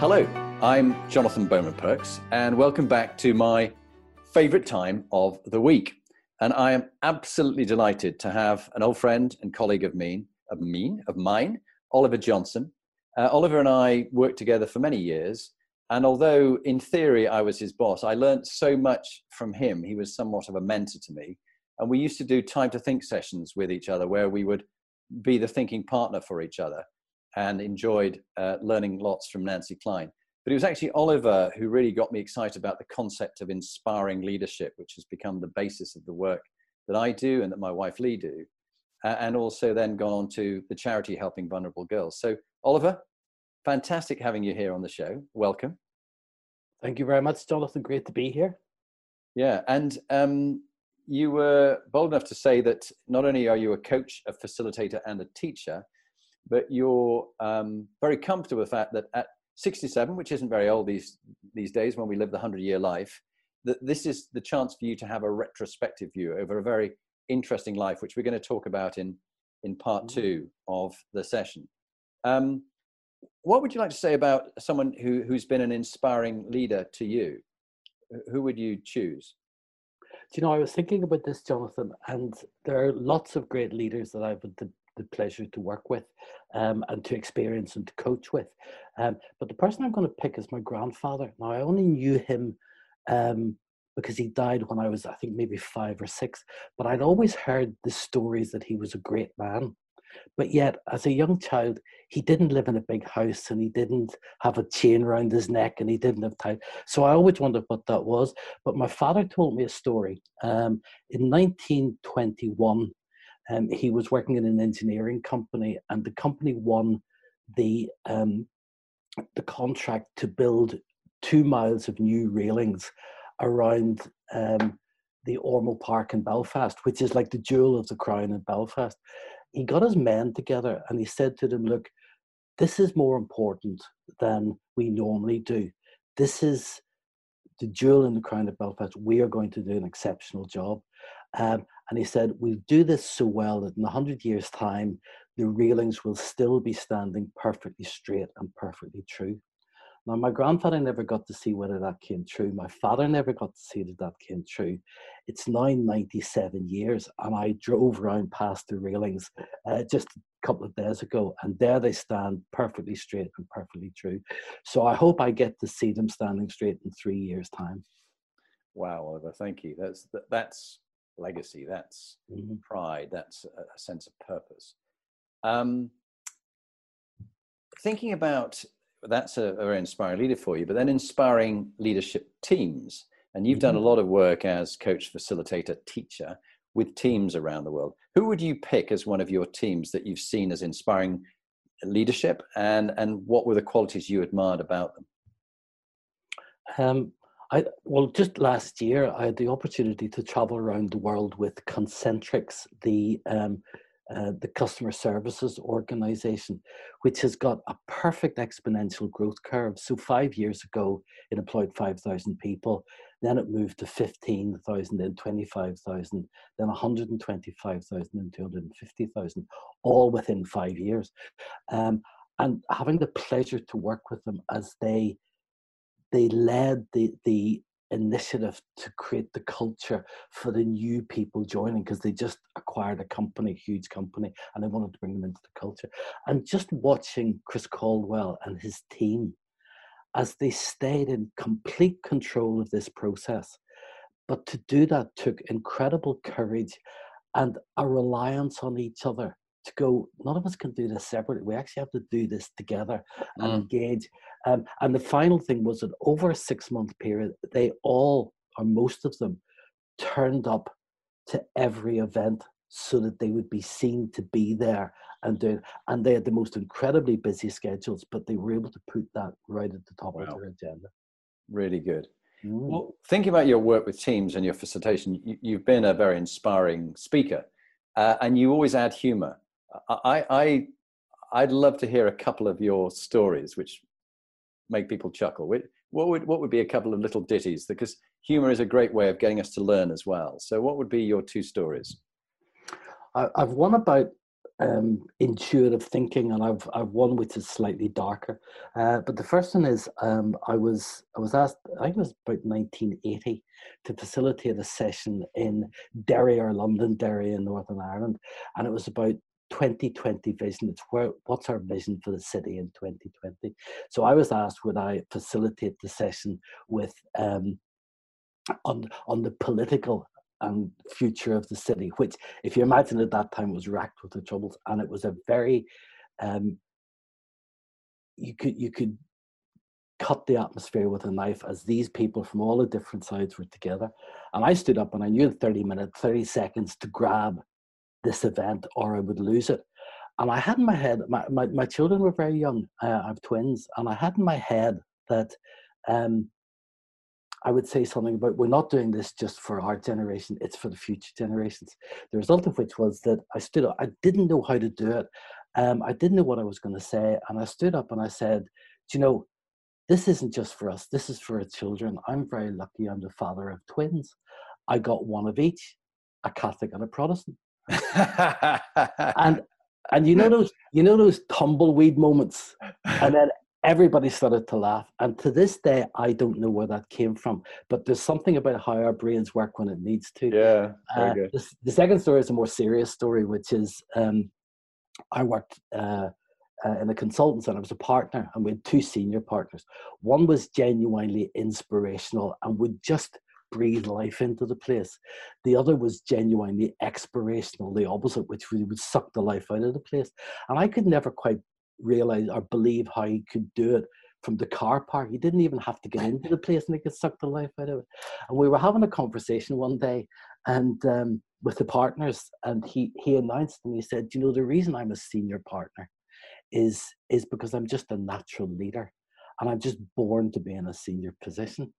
Hello, I'm Jonathan Bowman Perks, and welcome back to my favorite time of the week. And I am absolutely delighted to have an old friend and colleague of mine, of mine, of mine, Oliver Johnson. Uh, Oliver and I worked together for many years, and although in theory I was his boss, I learned so much from him. He was somewhat of a mentor to me, and we used to do time to think sessions with each other, where we would be the thinking partner for each other and enjoyed uh, learning lots from Nancy Kline. But it was actually Oliver who really got me excited about the concept of inspiring leadership, which has become the basis of the work that I do and that my wife Lee do, uh, and also then gone on to the charity helping vulnerable girls. So, Oliver, fantastic having you here on the show. Welcome. Thank you very much, Jonathan. Great to be here. Yeah, and um, you were bold enough to say that not only are you a coach, a facilitator, and a teacher, but you're um, very comfortable with the fact that at 67, which isn't very old these these days when we live the 100 year life, that this is the chance for you to have a retrospective view over a very interesting life, which we're going to talk about in in part mm-hmm. two of the session. Um, what would you like to say about someone who, who's been an inspiring leader to you? Who would you choose? Do you know, I was thinking about this, Jonathan, and there are lots of great leaders that I've had the pleasure to work with um, and to experience and to coach with. Um, but the person I'm going to pick is my grandfather. Now, I only knew him um, because he died when I was, I think, maybe five or six. But I'd always heard the stories that he was a great man. But yet, as a young child, he didn't live in a big house and he didn't have a chain around his neck and he didn't have time. So I always wondered what that was. But my father told me a story. Um, in 1921, um, he was working in an engineering company, and the company won the um, the contract to build two miles of new railings around um, the Ormeau Park in Belfast, which is like the jewel of the crown in Belfast. He got his men together and he said to them, "Look, this is more important than we normally do. This is the jewel in the crown of Belfast. We are going to do an exceptional job." Um, and he said, We'll do this so well that in 100 years' time, the railings will still be standing perfectly straight and perfectly true. Now, my grandfather never got to see whether that came true. My father never got to see that that came true. It's now 97 years, and I drove around past the railings uh, just a couple of days ago, and there they stand perfectly straight and perfectly true. So I hope I get to see them standing straight in three years' time. Wow, Oliver, thank you. That's that's legacy, that's mm-hmm. pride, that's a, a, sense of purpose. Um, thinking about that's a, a, very inspiring leader for you, but then inspiring leadership teams. And you've mm-hmm. done a mm-hmm. lot of work as coach, facilitator, teacher with teams around the world. Who would you pick as one of your teams that you've seen as inspiring leadership, and and what were the qualities you admired about them? Um, I well, just last year I had the opportunity to travel around the world with Concentrix, the um, uh, the customer services organization, which has got a perfect exponential growth curve. So five years ago, it employed five thousand people. Then it moved to 15,000, then 25,000, then 125,000, and 250,000, all within five years. Um, and having the pleasure to work with them as they they led the the initiative to create the culture for the new people joining because they just acquired a company, huge company, and they wanted to bring them into the culture. And just watching Chris Caldwell and his team as they stayed in complete control of this process. But to do that took incredible courage and a reliance on each other to go, none of us can do this separately. We actually have to do this together and mm. engage. Um, and the final thing was that over a six month period, they all, or most of them, turned up to every event so that they would be seen to be there and doing. And they had the most incredibly busy schedules, but they were able to put that right at the top wow. of their agenda. Really good. Mm. Well, thinking about your work with teams and your facilitation, you, have been a very inspiring speaker, uh, and you always add humor. I, I, I'd love to hear a couple of your stories, which make people chuckle. What would what would be a couple of little ditties? Because humor is a great way of getting us to learn as well. So, what would be your two stories? I've one about um, intuitive thinking, and I've I've one which is slightly darker. Uh, but the first one is um, I was I was asked I think it was about 1980 to facilitate a session in Derry or London, Derry in Northern Ireland, and it was about 2020 vision. It's where what's our vision for the city in 2020. So I was asked would I facilitate the session with um, on on the political and future of the city, which, if you imagine at that time, was racked with the troubles, and it was a very um, you could you could cut the atmosphere with a knife as these people from all the different sides were together. And I stood up and I knew 30 minutes, 30 seconds to grab this event or I would lose it. And I had in my head, my, my, my children were very young. Uh, I have twins. And I had in my head that um, I would say something about we're not doing this just for our generation, it's for the future generations. The result of which was that I stood up, I didn't know how to do it. Um, I didn't know what I was going to say. And I stood up and I said, Do you know, this isn't just for us, this is for our children. I'm very lucky I'm the father of twins. I got one of each, a Catholic and a Protestant. And and you know those you know those tumbleweed moments? And then everybody started to laugh. And to this day i don't know where that came from but there's something about how our brains work when it needs to. Yeah uh, the, the, second story is a more serious story which is um, i worked uh, uh, in a consultants and I was a partner and we had two senior partners. One was genuinely inspirational and would just breathe life into the place. The other was genuinely expirational, the opposite, which would suck the life out of the place. And I could never quite realize or believe how he could do it from the car park. He didn't even have to get into the place and he could suck the life out of it. And we were having a conversation one day and um, with the partners and he, he announced and he said, you know, the reason I'm a senior partner is, is because I'm just a natural leader and I'm just born to be in a senior position.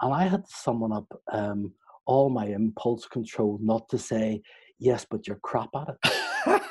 And I had to summon up um, all my impulse control not to say, yes, but you're crap at it.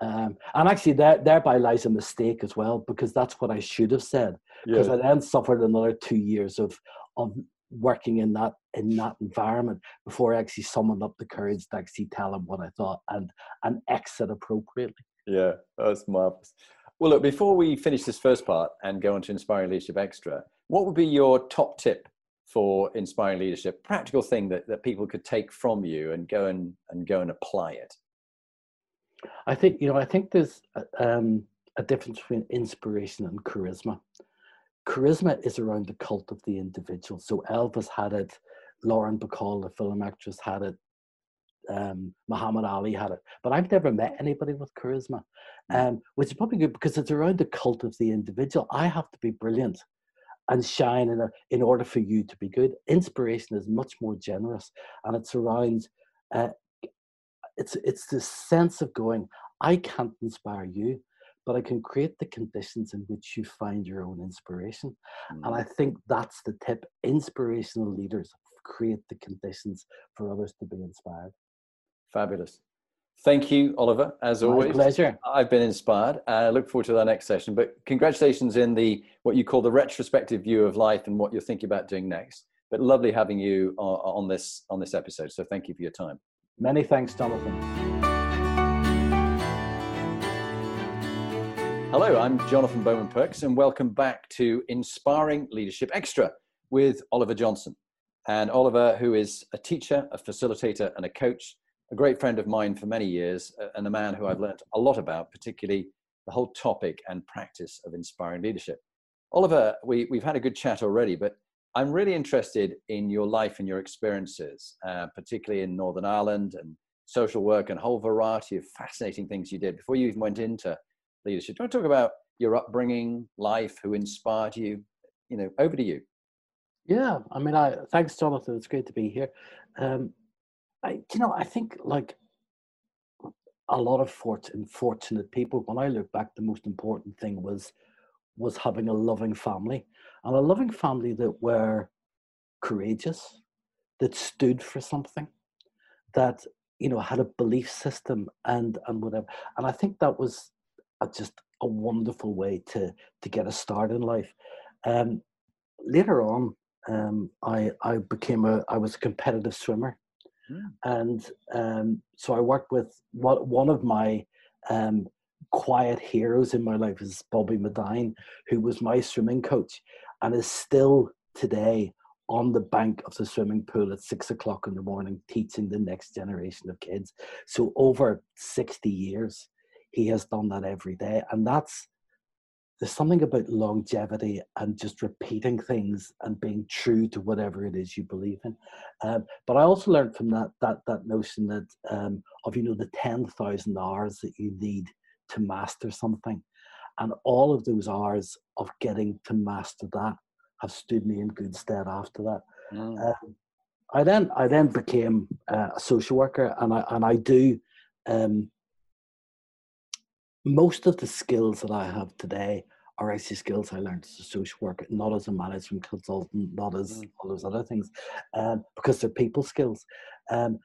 um, and actually, there, thereby lies a mistake as well, because that's what I should have said. Because yeah. I then suffered another two years of, of working in that in that environment before I actually summoned up the courage to actually tell them what I thought and and exit appropriately. Yeah, that's marvelous. Well, look, before we finish this first part and go on to Inspiring Leadership Extra, what would be your top tip for inspiring leadership practical thing that, that people could take from you and go and, and go and apply it? I think you know i think there's um, a difference between inspiration and charisma. Charisma is around the cult of the individual. So elvis had it lauren bacall the film actress had it um, Muhammad Ali had it, but I've never met anybody with charisma, hmm. um, which is probably good because it's around the cult of the individual. I have to be brilliant and shine in, a, in order for you to be good. Inspiration is much more generous, and it's around. Uh, it's it's this sense of going. I can't inspire you, but I can create the conditions in which you find your own inspiration. Mm. And I think that's the tip. Inspirational leaders create the conditions for others to be inspired. Fabulous. Thank you, Oliver. As always. My always, pleasure. I've been inspired. I look forward to our next session. But congratulations in the what you call the retrospective view of life and what you're thinking about doing next. But lovely having you on, on this on this episode. So thank you for your time. Many thanks, Jonathan. Hello, I'm Jonathan Bowman Perks, and welcome back to Inspiring Leadership Extra with Oliver Johnson. And Oliver, who is a teacher, a facilitator, and a coach a great friend of mine for many years, and a man who I've learned a lot about, particularly the whole topic and practice of inspiring leadership. Oliver, we, we've had a good chat already, but I'm really interested in your life and your experiences, uh, particularly in Northern Ireland and social work and a whole variety of fascinating things you did before you even went into leadership. Do you want to talk about your upbringing, life, who inspired you? You know, over to you. Yeah, I mean, I thanks, Jonathan. It's great to be here. Um, I, you know, I think like a lot of fortunate, fortunate people. When I look back, the most important thing was was having a loving family and a loving family that were courageous, that stood for something, that you know had a belief system and and whatever. And I think that was a, just a wonderful way to to get a start in life. Um, later on, um, I I became a I was a competitive swimmer, mm. and um, so I worked with one one of my um, quiet heroes in my life is Bobby Medine, who was my swimming coach, and is still today on the bank of the swimming pool at six o'clock in the morning teaching the next generation of kids. So over sixty years, he has done that every day, and that's there's something about longevity and just repeating things and being true to whatever it is you believe in. Um, but I also learned from that that that notion that um, of you know the ten thousand hours that you need to master something, and all of those hours of getting to master that have stood me in good stead after that. Mm. Um, I then I then became uh, a social worker, and I and I do. Um, most of the skills that I have today are actually skills I learned as a social worker, not as a management consultant, not as mm. all those other things, um, because they're people skills. Um,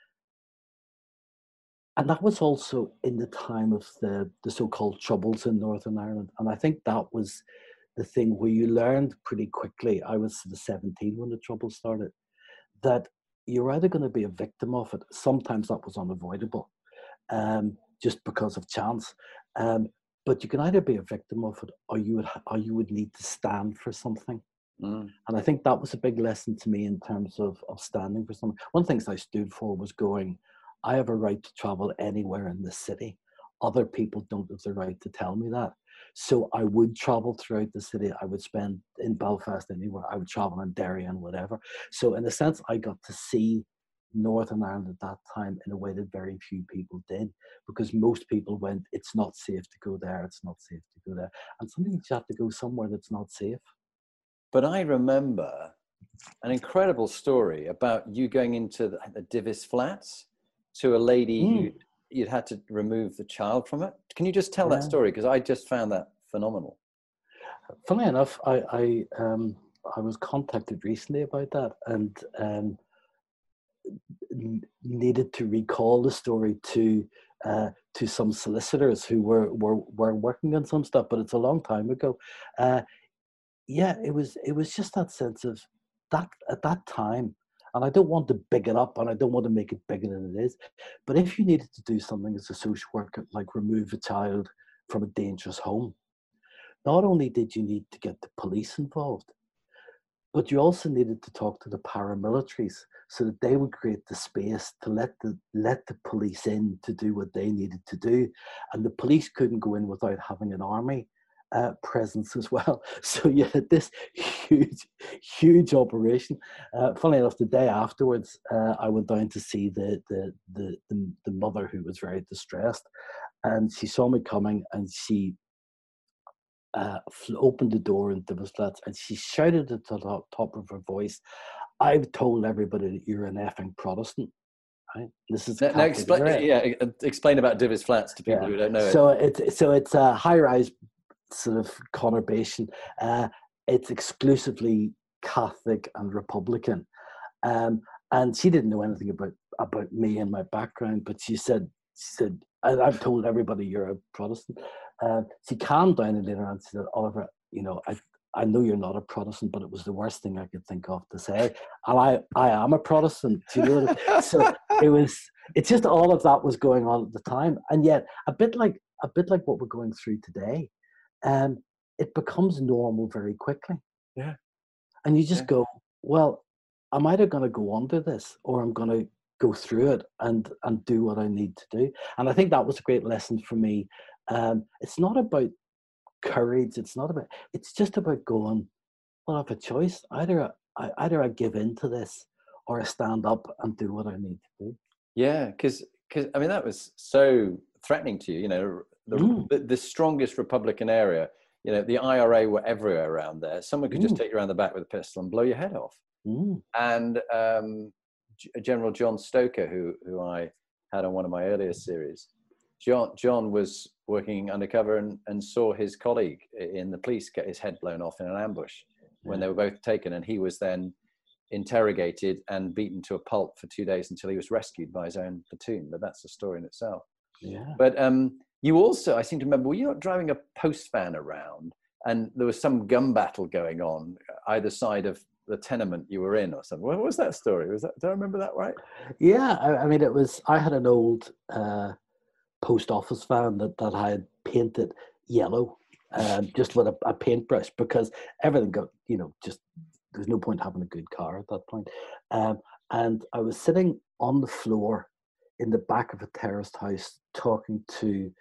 and that was also in the time of the, the so-called troubles in Northern Ireland. And I think that was the thing where you learned pretty quickly. I was 17 when the trouble started, that you're either going to be a victim of it. Sometimes that was unavoidable, um, just because of chance. Um, but you can either be a victim of it or you would or you would need to stand for something. Mm. and i think that was a big lesson to me in terms of of standing for something. One of the things i stood for was going i have a right to travel anywhere in the city. Other people don't have the right to tell me that. So i would travel throughout the city. I would spend in belfast anywhere. I would travel in derry and whatever. So in a sense i got to see Northern Ireland at that time in a way that very few people did, because most people went, it's not safe to go there, it's not safe to go there. And sometimes you have to go somewhere that's not safe. But I remember an incredible story about you going into the, the Divis flats to a lady mm. who you'd had to remove the child from it. Can you just tell yeah. that story? Because I just found that phenomenal. Funny enough, I, I, um, I was contacted recently about that, and um, needed to recall the story to uh, to some solicitors who were, were were working on some stuff, but it's a long time ago. Uh, yeah, it was it was just that sense of that at that time, and I don't want to big it up, and I don't want to make it bigger than it is. But if you needed to do something as a social worker, like remove a child from a dangerous home, not only did you need to get the police involved, but you also needed to talk to the paramilitaries so that they would create the space to let the let the police in to do what they needed to do, and the police couldn't go in without having an army uh, presence as well. So you had this huge, huge operation. Uh, funnily enough, the day afterwards, uh, I went down to see the, the the the the mother who was very distressed, and she saw me coming, and she uh, opened the door into the flats and she shouted at the top, top of her voice, I've told everybody that you're an effing Protestant. Right? This is now, now explain, yeah, explain about Divis Flats to people yeah. who don't know so it. it's so it's a high-rise sort of conurbation. Uh, it's exclusively Catholic and Republican, um, and she didn't know anything about about me and my background. But she said, she said, I've told everybody you're a Protestant. Uh, she calmed down a later on. She said, Oliver, you know, I, I know you're not a Protestant, but it was the worst thing I could think of to say. And I, I am a Protestant. You know so it was, it's just all of that was going on at the time. And yet a bit like, a bit like what we're going through today, um, it becomes normal very quickly. Yeah. And you just yeah. go, well, I'm either going to go under this or I'm going to go through it and and do what I need to do. And I think that was a great lesson for me. Um, it's not about courage. It's not about. It's just about going. Well, I have a choice. Either I either I give in to this, or I stand up and do what I need to do. Yeah, because because I mean that was so threatening to you. You know, the, mm. the, the strongest Republican area. You know, the IRA were everywhere around there. Someone could mm. just take you around the back with a pistol and blow your head off. Mm. And um, General John Stoker, who who I had on one of my earlier series, John, John was working undercover and, and saw his colleague in the police get his head blown off in an ambush when they were both taken, and he was then interrogated and beaten to a pulp for two days until he was rescued by his own platoon. But that's a story in itself. Yeah. But um, you also, I seem to remember, were you not driving a post van around and there was some gun battle going on either side of the tenement you were in or something? What was that story? Was that, do I remember that right? Yeah, I, I mean, it was, I had an old uh, post office van that, that I had painted yellow um, just with a, a paintbrush because everything got, you know, just there's no point having a good car at that point. Um, and I was sitting on the floor in the back of a terraced house talking to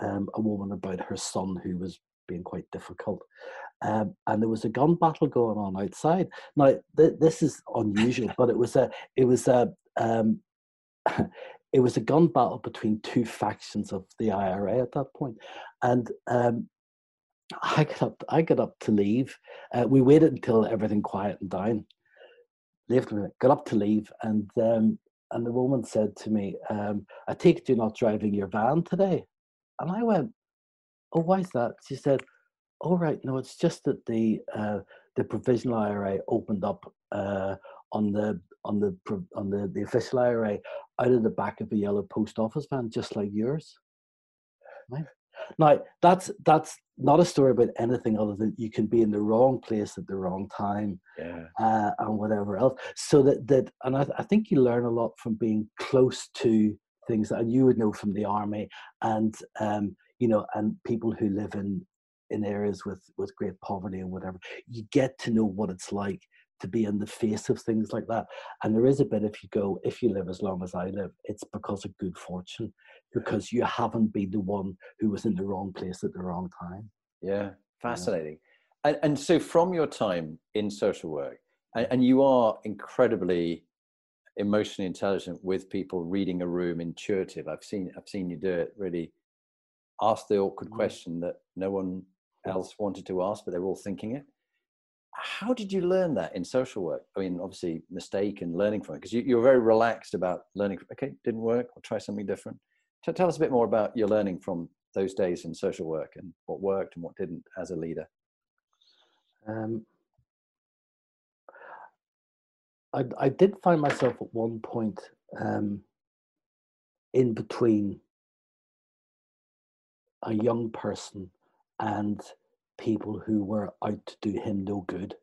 um, a woman about her son who was being quite difficult. Um, and there was a gun battle going on outside. Now th- this is unusual, but it was a it was a um, it was a gun battle between two factions of the IRA at that point. and um, I got up. I got up to leave. Uh, we waited until everything quieted down. Left got up to leave, and um, and the woman said to me, um, "I take it you're not driving your van today." And I went, "Oh, why is that?" She said, "Oh, right, no, it's just that the uh, the provisional IRA opened up uh, on the on the on the the official IRA out of the back of a yellow post office van, just like yours." Right? Now that's that's not a story about anything other than you can be in the wrong place at the wrong time Yeah. uh, and whatever else. So that that and I, I think you learn a lot from being close to things that and you would know from the army and um, you know and people who live in in areas with with great poverty and whatever. You get to know what it's like to be in the face of things like that. And there is a bit if you go, if you live as long as I live, it's because of good fortune, because you haven't been the one who was in the wrong place at the wrong time. Yeah, fascinating. And, and so, from your time in social work, and, and you are incredibly emotionally intelligent with people reading a room, intuitive. I've seen I've seen you do it. Really, ask the awkward Mm. question that no one else wanted to ask, but they're all thinking it. How did you learn that in social work? I mean, obviously, mistake and learning from it, because you, you're very relaxed about learning. Okay, didn't work. I'll try something different. Tell, tell us a bit more about your learning from those days in social work and what worked and what didn't as a leader. Um, I, I did find myself at one point um, in between a young person and people who were out to do him no good,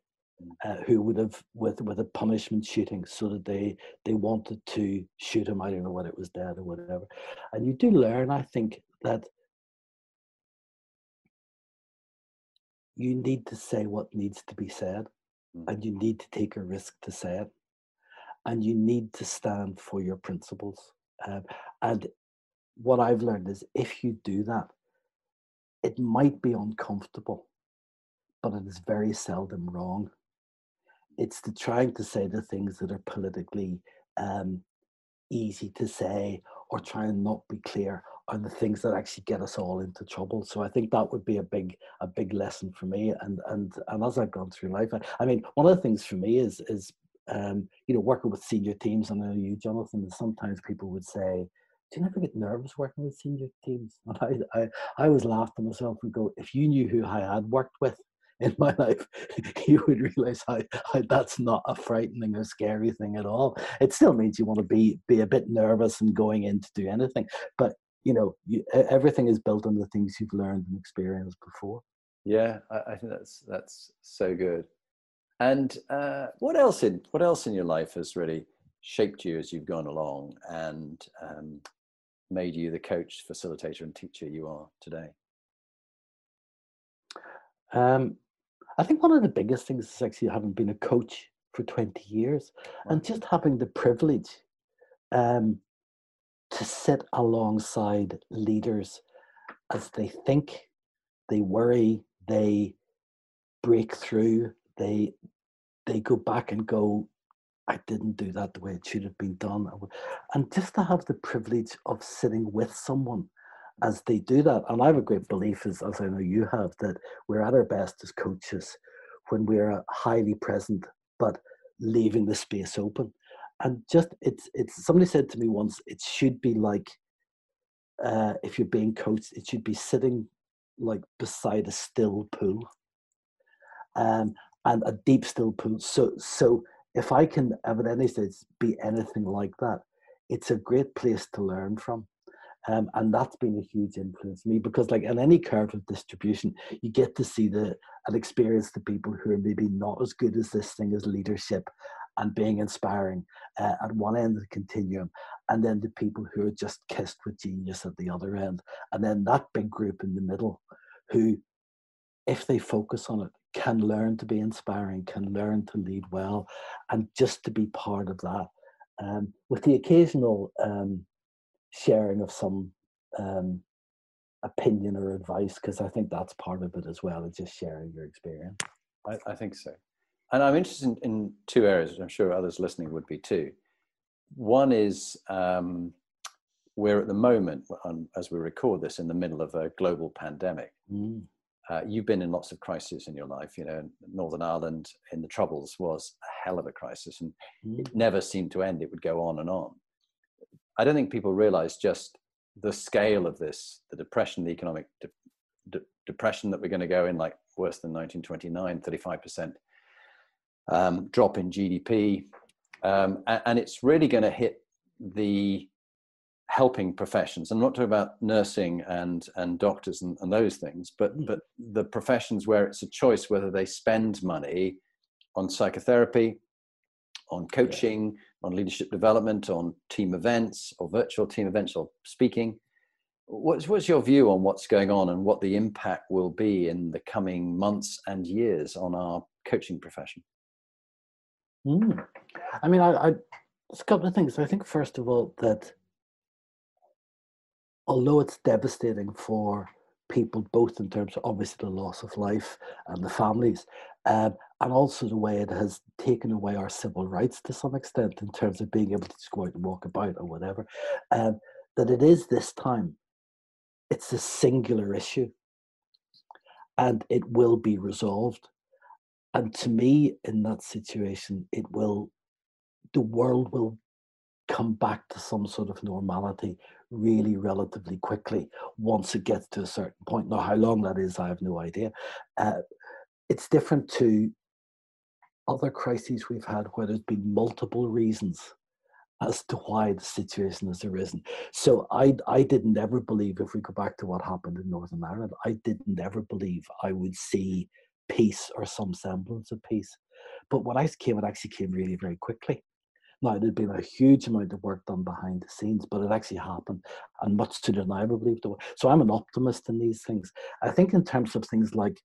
uh, who would have with with a punishment shooting, so that they they wanted to shoot him. I don't know whether it was dead or whatever. And you do learn, I think, that you need to say what needs to be said Mm. and you need to take a risk to say it and you need to stand for your principles um, and what i've learned is if you do that it might be uncomfortable but it is very seldom wrong it's the trying to say the things that are politically um, easy to say or try and not be clear are the things that actually get us all into trouble. So I think that would be a big a big lesson for me. And and and as I've gone through life, I, I mean, one of the things for me is is um, you know working with senior teams. And I know you, Jonathan, and sometimes people would say. Do you never get nervous working with senior teams? And I, I, I always laugh to myself and go, if you knew who I had worked with in my life, you would realize how, how that's not a frightening or scary thing at all. It still means you want to be be a bit nervous and going in to do anything, but you know, you, everything is built on the things you've learned and experienced before. Yeah, I, I think that's that's so good. And uh, what else in what else in your life has really shaped you as you've gone along and um, made you the coach, facilitator, and teacher you are today? Um, I think one of the biggest things is actually having been a coach for 20 years and just having the privilege um, to sit alongside leaders as they think, they worry, they break through, they they go back and go, I didn't do that the way it should have been done. And just to have the privilege of sitting with someone as they do that. And I have a great belief, as, as I know you have, that we're at our best as coaches when we're highly present, but leaving the space open. And just it's it's somebody said to me once, it should be like uh, if you're being coached, it should be sitting like beside a still pool, um, and a deep still pool. So, so if I can, at any stage, be anything like that, it's a great place to learn from. Um, and that's been a huge influence me because like in any curve of distribution you get to see the and experience the people who are maybe not as good as this thing as leadership and being inspiring uh, at one end of the continuum and then the people who are just kissed with genius at the other end and then that big group in the middle who if they focus on it can learn to be inspiring can learn to lead well and just to be part of that um, with the occasional um, sharing of some um, opinion or advice because I think that's part of it as well, and just sharing your experience. I, I think so. And I'm interested in, in, two areas, I'm sure others listening would be too. One is um, we're at the moment, as we record this, in the middle of a global pandemic. Mm. Uh, you've been in lots of crises in your life. You know, Northern Ireland in the Troubles was a hell of a crisis, and mm. it never seemed to end. It would go on and on. I don't think people realize just the scale of this, the depression, the economic de- de- depression that we're going to go in, like worse than 1929, 35% um, drop in GDP. Um, and, and, it's really going to hit the helping professions. I'm not talking about nursing and, and doctors and, and those things, but, mm. but the professions where it's a choice whether they spend money on psychotherapy, on coaching, on leadership development, on team events or virtual team events or speaking. What's, what's your view on what's going on and what the impact will be in the coming months and years on our coaching profession? Mm. I mean, I, I, there's a couple of things. I think, first of all, that although it's devastating for people, both in terms of obviously the loss of life and the families, um, and also the way it has taken away our civil rights to some extent in terms of being able to just go out and walk about or whatever, um, that it is this time, it's a singular issue and it will be resolved. And to me, in that situation, it will, the world will come back to some sort of normality really relatively quickly once it gets to a certain point. Now, how long that is, I have no idea. Uh, it's different to other crises we've had where there's been multiple reasons as to why the situation has arisen. So I I didn't ever believe if we go back to what happened in Northern Ireland, I didn't ever believe I would see peace or some semblance of peace. But when I came, it actually came really very quickly. Now there'd been a huge amount of work done behind the scenes, but it actually happened, and much sooner than I believed it would. So I'm an optimist in these things. I think in terms of things like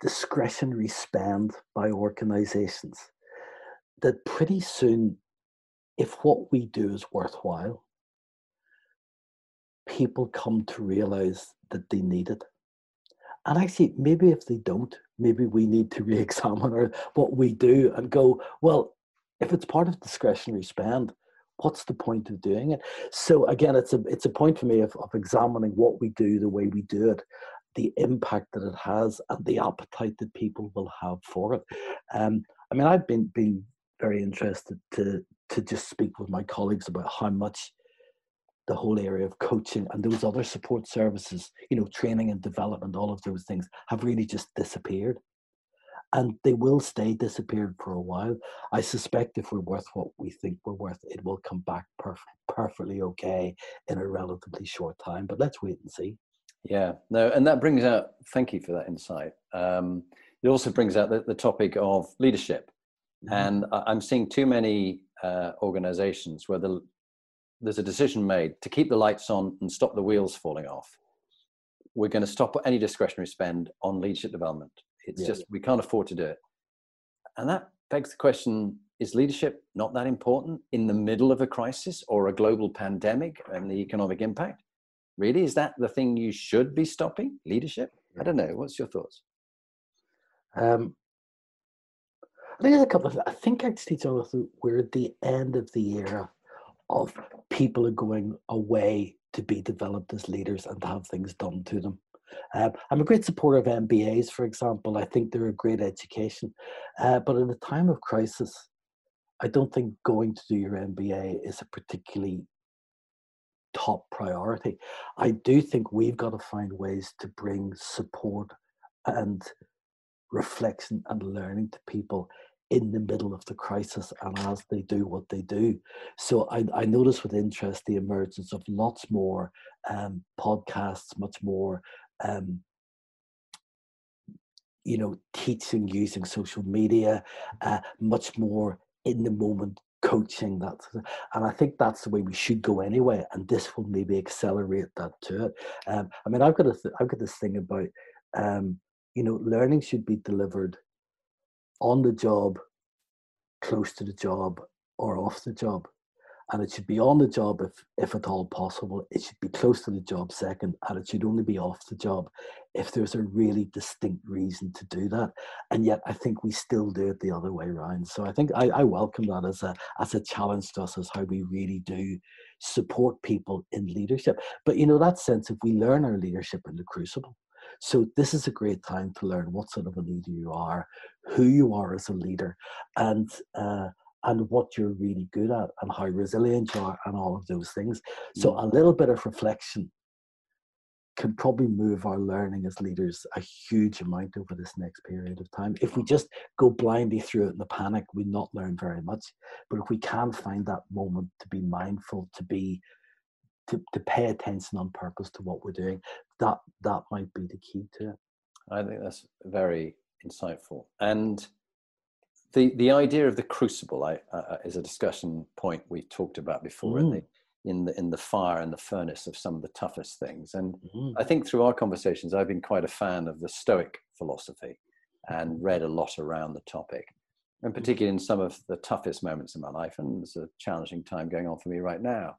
discretionary spend by organizations that pretty soon, if what we do is worthwhile, people come to realize that they need it. And actually, maybe if they don't, maybe we need to re-examine our, what we do and go, well, if it's part of discretionary spend, what's the point of doing it? So again, it's a it's a point for me of, of examining what we do, the way we do it, the impact that it has and the appetite that people will have for it. Um, I mean, I've been been very interested to to just speak with my colleagues about how much the whole area of coaching and those other support services, you know, training and development, all of those things have really just disappeared. And they will stay disappeared for a while. I suspect if we're worth what we think we're worth, it will come back perf- perfectly okay in a relatively short time. But let's wait and see. Yeah, no, and that brings out, thank you for that insight. Um, it also brings out the, the topic of leadership. Mm-hmm. And I'm seeing too many uh, organizations where the, there's a decision made to keep the lights on and stop the wheels falling off. We're going to stop any discretionary spend on leadership development. It's yeah. just, we can't afford to do it. And that begs the question is leadership not that important in the middle of a crisis or a global pandemic and the economic impact? really is that the thing you should be stopping leadership i don't know what's your thoughts um, I think there's a couple of. I think actually, Jonathan, we're at the end of the era of people are going away to be developed as leaders and to have things done to them. Um, I'm a great supporter of MBAs, for example. I think they're a great education, uh, but in a time of crisis, I don't think going to do your MBA is a particularly top priority. I do think we've got to find ways to bring support and reflection and learning to people in the middle of the crisis and as they do what they do. So I, I notice with interest the emergence of lots more um, podcasts, much more, um, you know, teaching using social media, uh, much more in the moment coaching that and i think that's the way we should go anyway and this will maybe accelerate that to it um, i mean i've got a th- i've got this thing about um, you know learning should be delivered on the job close to the job or off the job. And it should be on the job if if at all possible. It should be close to the job second and it should only be off the job if there's a really distinct reason to do that. And yet i think we still do it the other way around so i think i, I welcome that as a as a challenge to us as how we really do support people in leadership. But you know that sense if we learn our leadership in the crucible so this is a great time to learn what sort of a leader you are who you are as a leader and uh, and what you're really good at and how resilient you are and all of those things. So mm. a little bit of reflection can probably move our learning as leaders a huge amount over this next period of time. If we just go blindly through it in the panic, we not learn very much. But if we can find that moment to be mindful, to be to, to pay attention on purpose to what we're doing, that that might be the key to it. I think that's very insightful. And the the idea of the crucible I, uh, is a discussion point we talked about before mm. in the in the in the fire and the furnace of some of the toughest things. And mm. I think through our conversations, I've been quite a fan of the Stoic philosophy and read a lot around the topic, and particularly in some of the toughest moments in my life. And it's a challenging time going on for me right now.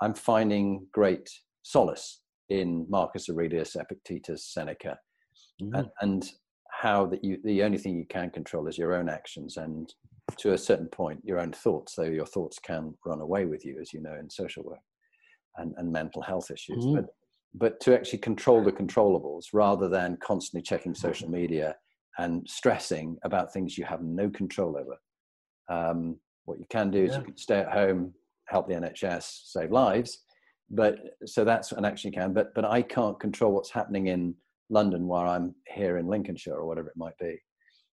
I'm finding great solace in Marcus Aurelius, Epictetus, Seneca, mm. and, and how that you the only thing you can control is your own actions and to a certain point your own thoughts so your thoughts can run away with you as you know in social work and, and mental health issues mm. but but to actually control the controllables rather than constantly checking social media and stressing about things you have no control over um, what you can do is yeah. you can stay at home help the nhs save lives but so that's an action you can but but i can't control what's happening in London while I'm here in Lincolnshire or whatever it might be.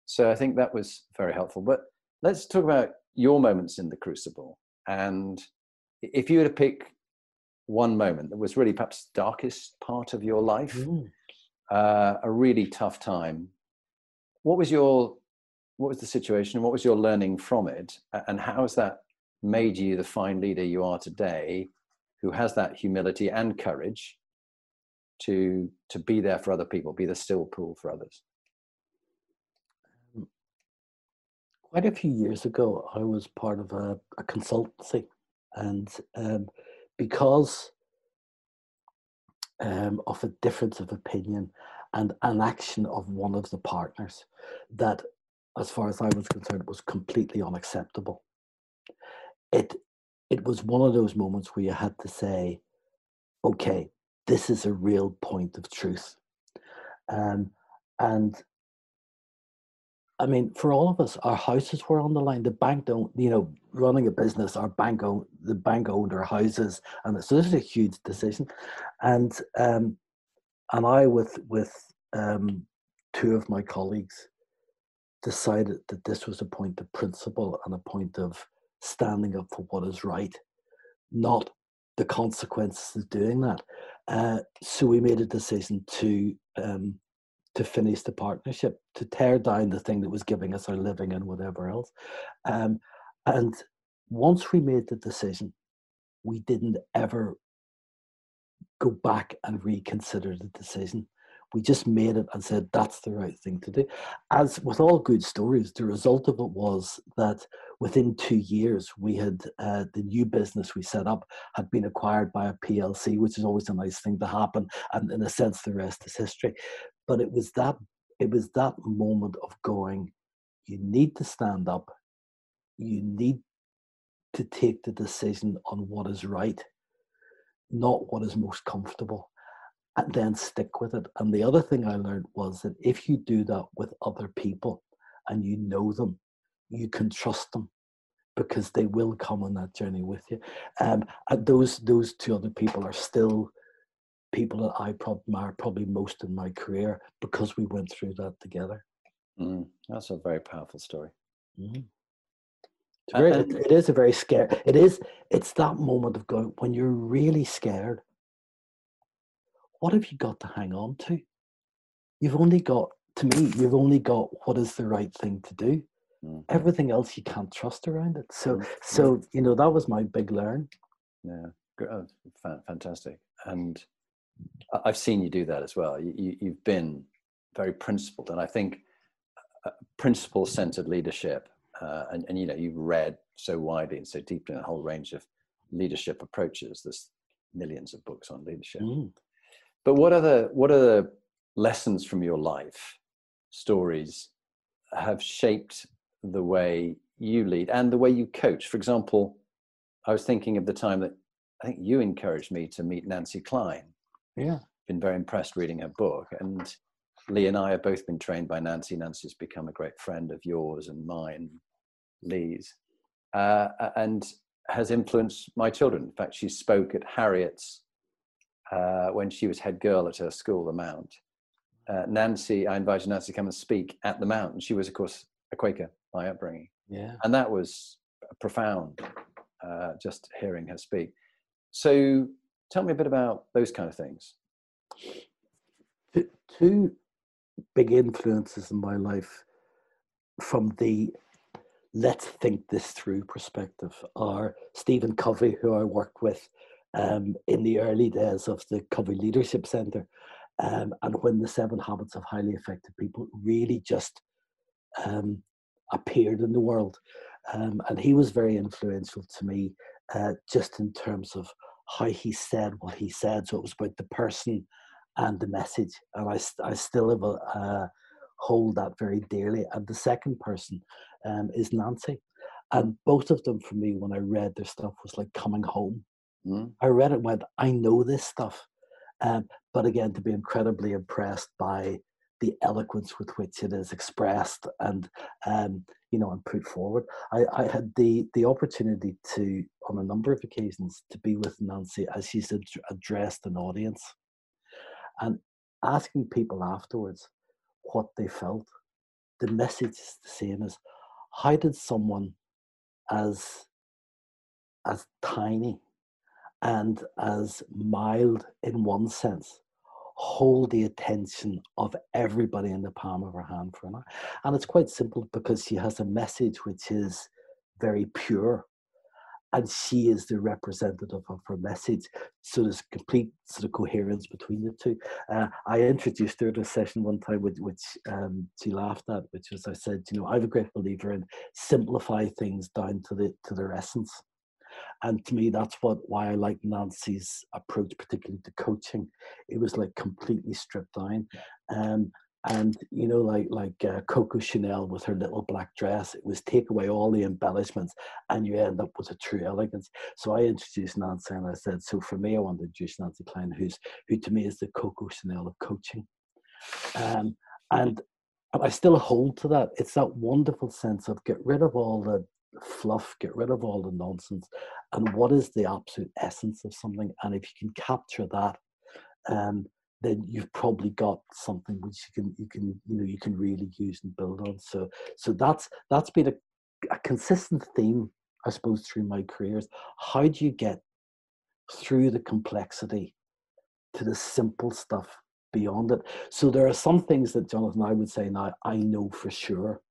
So I think that was very helpful. But let's talk about your moments in the crucible. And if you were to pick one moment that was really perhaps darkest part of your life, mm. uh, a really tough time, what was your what was the situation? What was your learning from it? And how has that made you the fine leader you are today, who has that humility and courage to to be there for other people, be the still pool for others? Um, quite a few years ago, I was part of a, a consultancy, and um, because um, of a difference of opinion and an action of one of the partners, that, as far as I was concerned, was completely unacceptable. It it was one of those moments where you had to say, okay, this is a real point of truth. Um, and I mean, for all of us, our houses were on the line. The bank don't, you know, running a business, our bank owned, the bank owned our houses, and so this is a huge decision. And um, and I, with with um, two of my colleagues, decided that this was a point of principle and a point of standing up for what is right, not the consequences of doing that. Uh, so we made a decision to um, to finish the partnership, to tear down the thing that was giving us our living and whatever else. Um, and once we made the decision, we didn't ever go back and reconsider the decision. We just made it and said that's the right thing to do. As with all good stories, the result of it was that within two years, we had uh, the new business we set up had been acquired by a PLC, which is always a nice thing to happen. And in a sense, the rest is history. But it was that it was that moment of going, you need to stand up, you need to take the decision on what is right, not what is most comfortable and then stick with it. And the other thing I learned was that if you do that with other people and you know them, you can trust them because they will come on that journey with you. Um, and those those two other people are still people that I prob- admire probably most in my career because we went through that together. Mm, that's a very powerful story. Mm-hmm. Very, it, it is a very scary. It is. It's that moment of going when you're really scared. What have you got to hang on to? You've only got, to me, you've only got what is the right thing to do. Mm-hmm. Everything else you can't trust around it. So, mm-hmm. so you know that was my big learn. Yeah, oh, fantastic. And I've seen you do that as well. You, have been very principled, and I think uh, principle-centered leadership. Uh, and, and, you know, you've read so widely and so deeply in a whole range of leadership approaches. There's millions of books on leadership. Mm. But what are the what are the lessons from your life, stories, have shaped the way you lead and the way you coach? For example, I was thinking of the time that I think you encouraged me to meet Nancy Kline. yeah. Been very impressed reading her book. And Lee and I have both been trained by Nancy. Nancy's become a great friend of yours and mine, Lee's, uh, and has influenced my children. In fact, she spoke at Harriet's uh, when she was head girl at her school, the Mount. Uh, Nancy, I invited Nancy to come and speak at the Mount, and she was, of course, a Quaker by upbringing. Yeah. And that was profound, uh, just hearing her speak. So Tell me a bit about those kind of things. Two big influences in my life from the let's think this through perspective are Stephen Covey, who I worked with um, in the early days of the Covey Leadership Center, um, and when the Seven Habits of Highly Effective People really just um, appeared in the world. Um, and he was very influential to me, uh, just in terms of how he said what he said. So it was about the person and the message. And I, I still have a, uh, hold that very dearly. And the second person um, is Nancy. And both of them, for me, when I read their stuff, was like coming home. Mm. I read it and went, I know this stuff. Um, but again, to be incredibly impressed by the eloquence with which it is expressed and um, you know and put forward. I, I had the the opportunity to on a number of occasions to be with Nancy as she's ad- addressed an audience and asking people afterwards what they felt. The message is the same as how did someone as as tiny and as mild in one sense hold the attention of everybody in the palm of her hand for an hour. And it's quite simple because she has a message which is very pure. And she is the representative of her message. So there's complete sort of coherence between the two. Uh, I introduced her to a session one time, which, which um, she laughed at, which was I said, you know, I'm a great believer in simplify things down to the to their essence. And to me, that's what why I like Nancy's approach, particularly to coaching. It was like completely stripped down. Um, and you know, like like uh, Coco Chanel with her little black dress, it was take away all the embellishments, and you end up with a true elegance. So I introduced Nancy, and I said, so for me, I want to introduce Nancy Kline, who's who to me is the Coco Chanel of coaching. Um, and I still hold to that. It's that wonderful sense of get rid of all the fluff, get rid of all the nonsense, and what is the absolute essence of something. And if you can capture that, um, then you've probably got something which you can you can you know you can really use and build on. So so that's that's been a, a consistent theme, I suppose, through my careers. How do you get through the complexity to the simple stuff beyond it? So there are some things that Jonathan I would say now I know for sure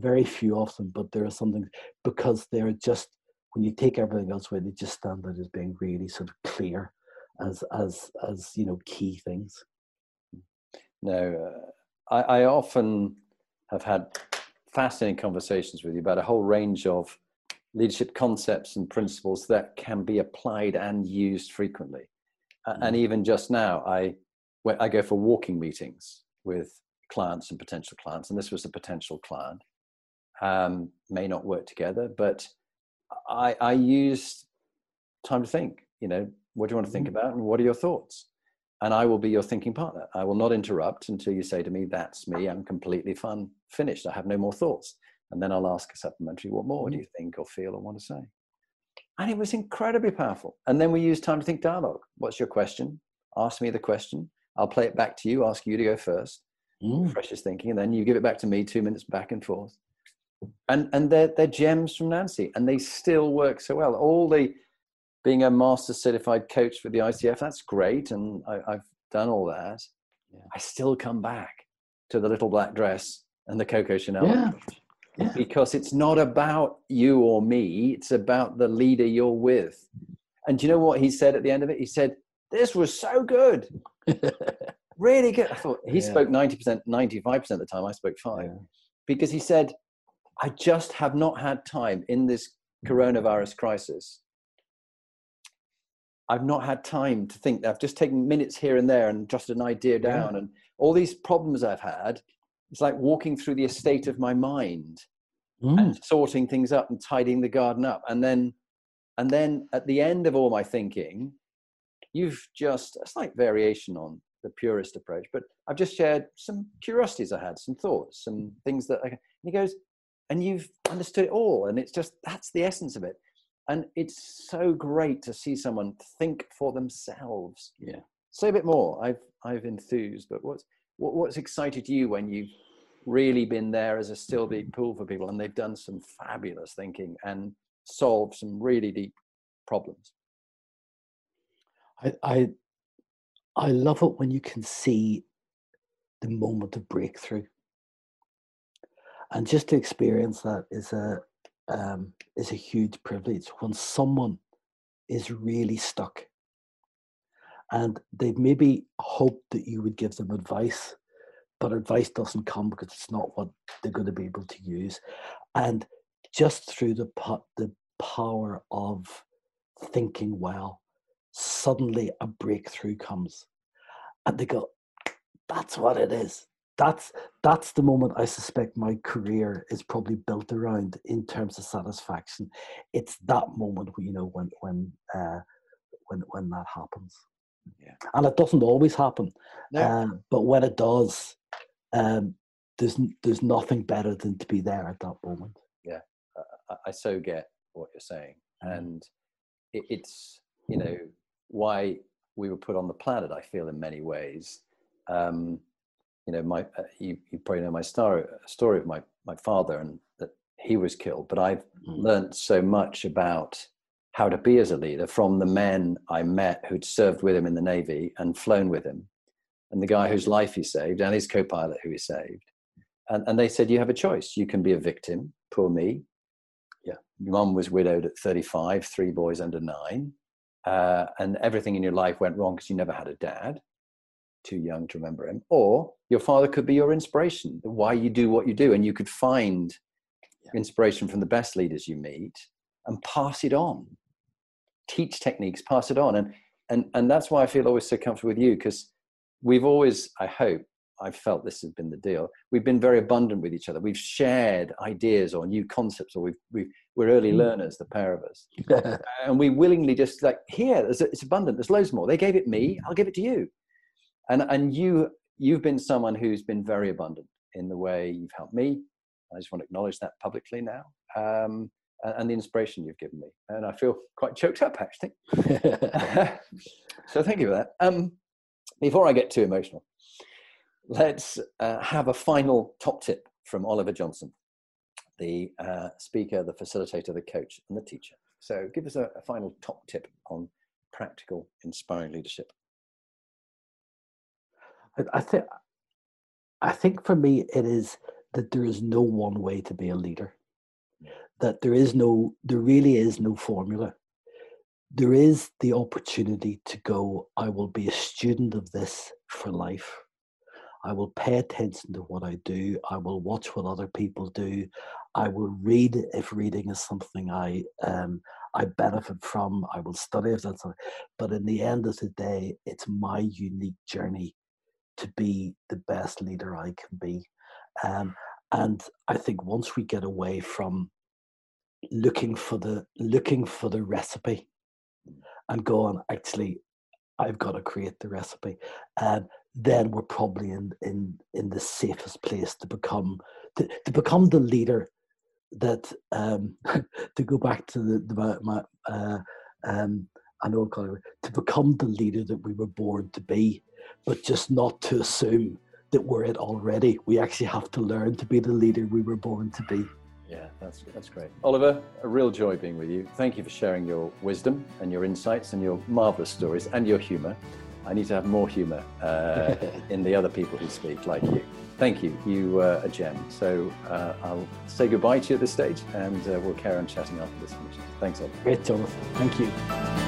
very few of them, but there are some things because they're just when you take everything else away, they just stand out as being really sort of clear as as as you know key things. No, uh, I, I often have had fascinating conversations with you about a whole range of leadership concepts and principles that can be applied and used frequently. Mm. And even just now, I I go for walking meetings with clients and potential clients, and this was a potential client um, may not work together. But I, I use time to think. You know, what do you want to think mm-hmm. about, and what are your thoughts? And I will be your thinking partner. I will not interrupt until you say to me, "That's me. I'm completely fun, finished. I have no more thoughts." And then I'll ask a supplementary, what more do Mm. you think or feel or want to say? And it was incredibly powerful. And then we use time to think dialogue. What's your question? Ask me the question. I'll play it back to you, ask you to go first, Mm. freshest thinking, and then you give it back to me, two minutes back and forth. And and they're they're gems from Nancy, and they still work so well. All the being a master certified coach for the ICF, that's great, and I, I've done all that. Yeah. I still come back to the little black dress and the Coco Chanel Yeah. Yeah. because it's not about you or me it's about the leader you're with and do you know what he said at the end of it he said this was so good really good i thought he spoke 90% 95% of the time i spoke 5 Yeah. because he said i just have not had time in this coronavirus crisis i've not had time to think i've just taken minutes here and there and jotted an idea Yeah. down and all these problems i've had it's like walking through the estate of my mind Mm. and sorting things up and tidying the garden up and then and then at the end of all my thinking you've just a slight variation on the purist approach but i've just shared some curiosities i had some thoughts some things that I, and he goes and you've understood it all and it's just that's the essence of it. And it's so great to see someone think for themselves. Yeah. say a bit more. I've i've enthused but what's what, what's excited you when you've really been there as a still deep pool for people and they've done some fabulous thinking and solved some really deep problems? I, I I love it when you can see the moment of breakthrough, and just to experience that is a um, is a huge privilege. When someone is really stuck, and they've maybe hoped that you would give them advice, but advice doesn't come because it's not what they're going to be able to use, and just through the the power of thinking well suddenly a breakthrough comes. And they go that's what it is that's that's the moment i suspect my career is probably built around in terms of satisfaction. It's that moment you know when when uh when when that happens. Yeah. and it doesn't always happen no. uh, but when it does um there's there's nothing better than to be there at that moment. I, I so get what you're saying Mm. and it, it's you know why we were put on the planet i feel in many ways. Um you know my uh, you, you probably know my story story of my my father and that he was killed but i've Mm. learned so much about how to be as a leader from the men I met who'd served with him in the Navy and flown with him, and the guy whose life he saved, and his co pilot who he saved. And, and they said, You have a choice. You can be a victim, poor me. Yeah. Your mum was widowed at 35, three boys under nine, uh, and everything in your life went wrong because you never had a dad, too young to remember him. Or your father could be your inspiration, why you do what you do, and you could find Yeah. inspiration from the best leaders you meet and pass it on teach techniques pass it on and and and that's why i feel always so comfortable with you because we've always i hope i've felt this has been the deal we've been very abundant with each other we've shared ideas or new concepts or we've, we've we're early Mm. learners the pair of us and we willingly just like here it's abundant there's loads more they gave it me i'll give it to you and and you you've been someone who's been very abundant in the way you've helped me. I just want to acknowledge that publicly now um, and, and the inspiration you've given me. And i feel quite choked up actually. So thank you for that. Um, before i get too emotional let's uh, have a final top tip from oliver johnson the uh, speaker the facilitator the coach and the teacher. So give us a, a final top tip on practical inspiring leadership I, think I think for me it is that there is no one way to be a leader. That there is no there really is no formula. There is the opportunity to go, I will be a student of this for life. I will pay attention to what I do. I will watch what other people do. I will read if reading is something I um, I benefit from. I will study if that's. something- But in the end of the day, it's my unique journey to be the best leader I can be. Um, and I think once we get away from looking for the looking for the recipe and going, actually, I've got to create the recipe, um, then we're probably in in in the safest place to become to, to become the leader that um, to go back to the, the my, uh, um, I know to become the leader that we were born to be, but just not to assume that we're it already. We actually have to learn to be the leader we were born to be. Yeah, that's that's great. Oliver, a real joy being with you. Thank you for sharing your wisdom and your insights and your marvelous stories and your humour. I need to have more humour uh, in the other people who speak like you. Thank you. You are a gem. So uh, I'll say goodbye to you at this stage and uh, we'll carry on chatting after this finishes. Thanks, Oliver. Great, Jonathan. Thank you.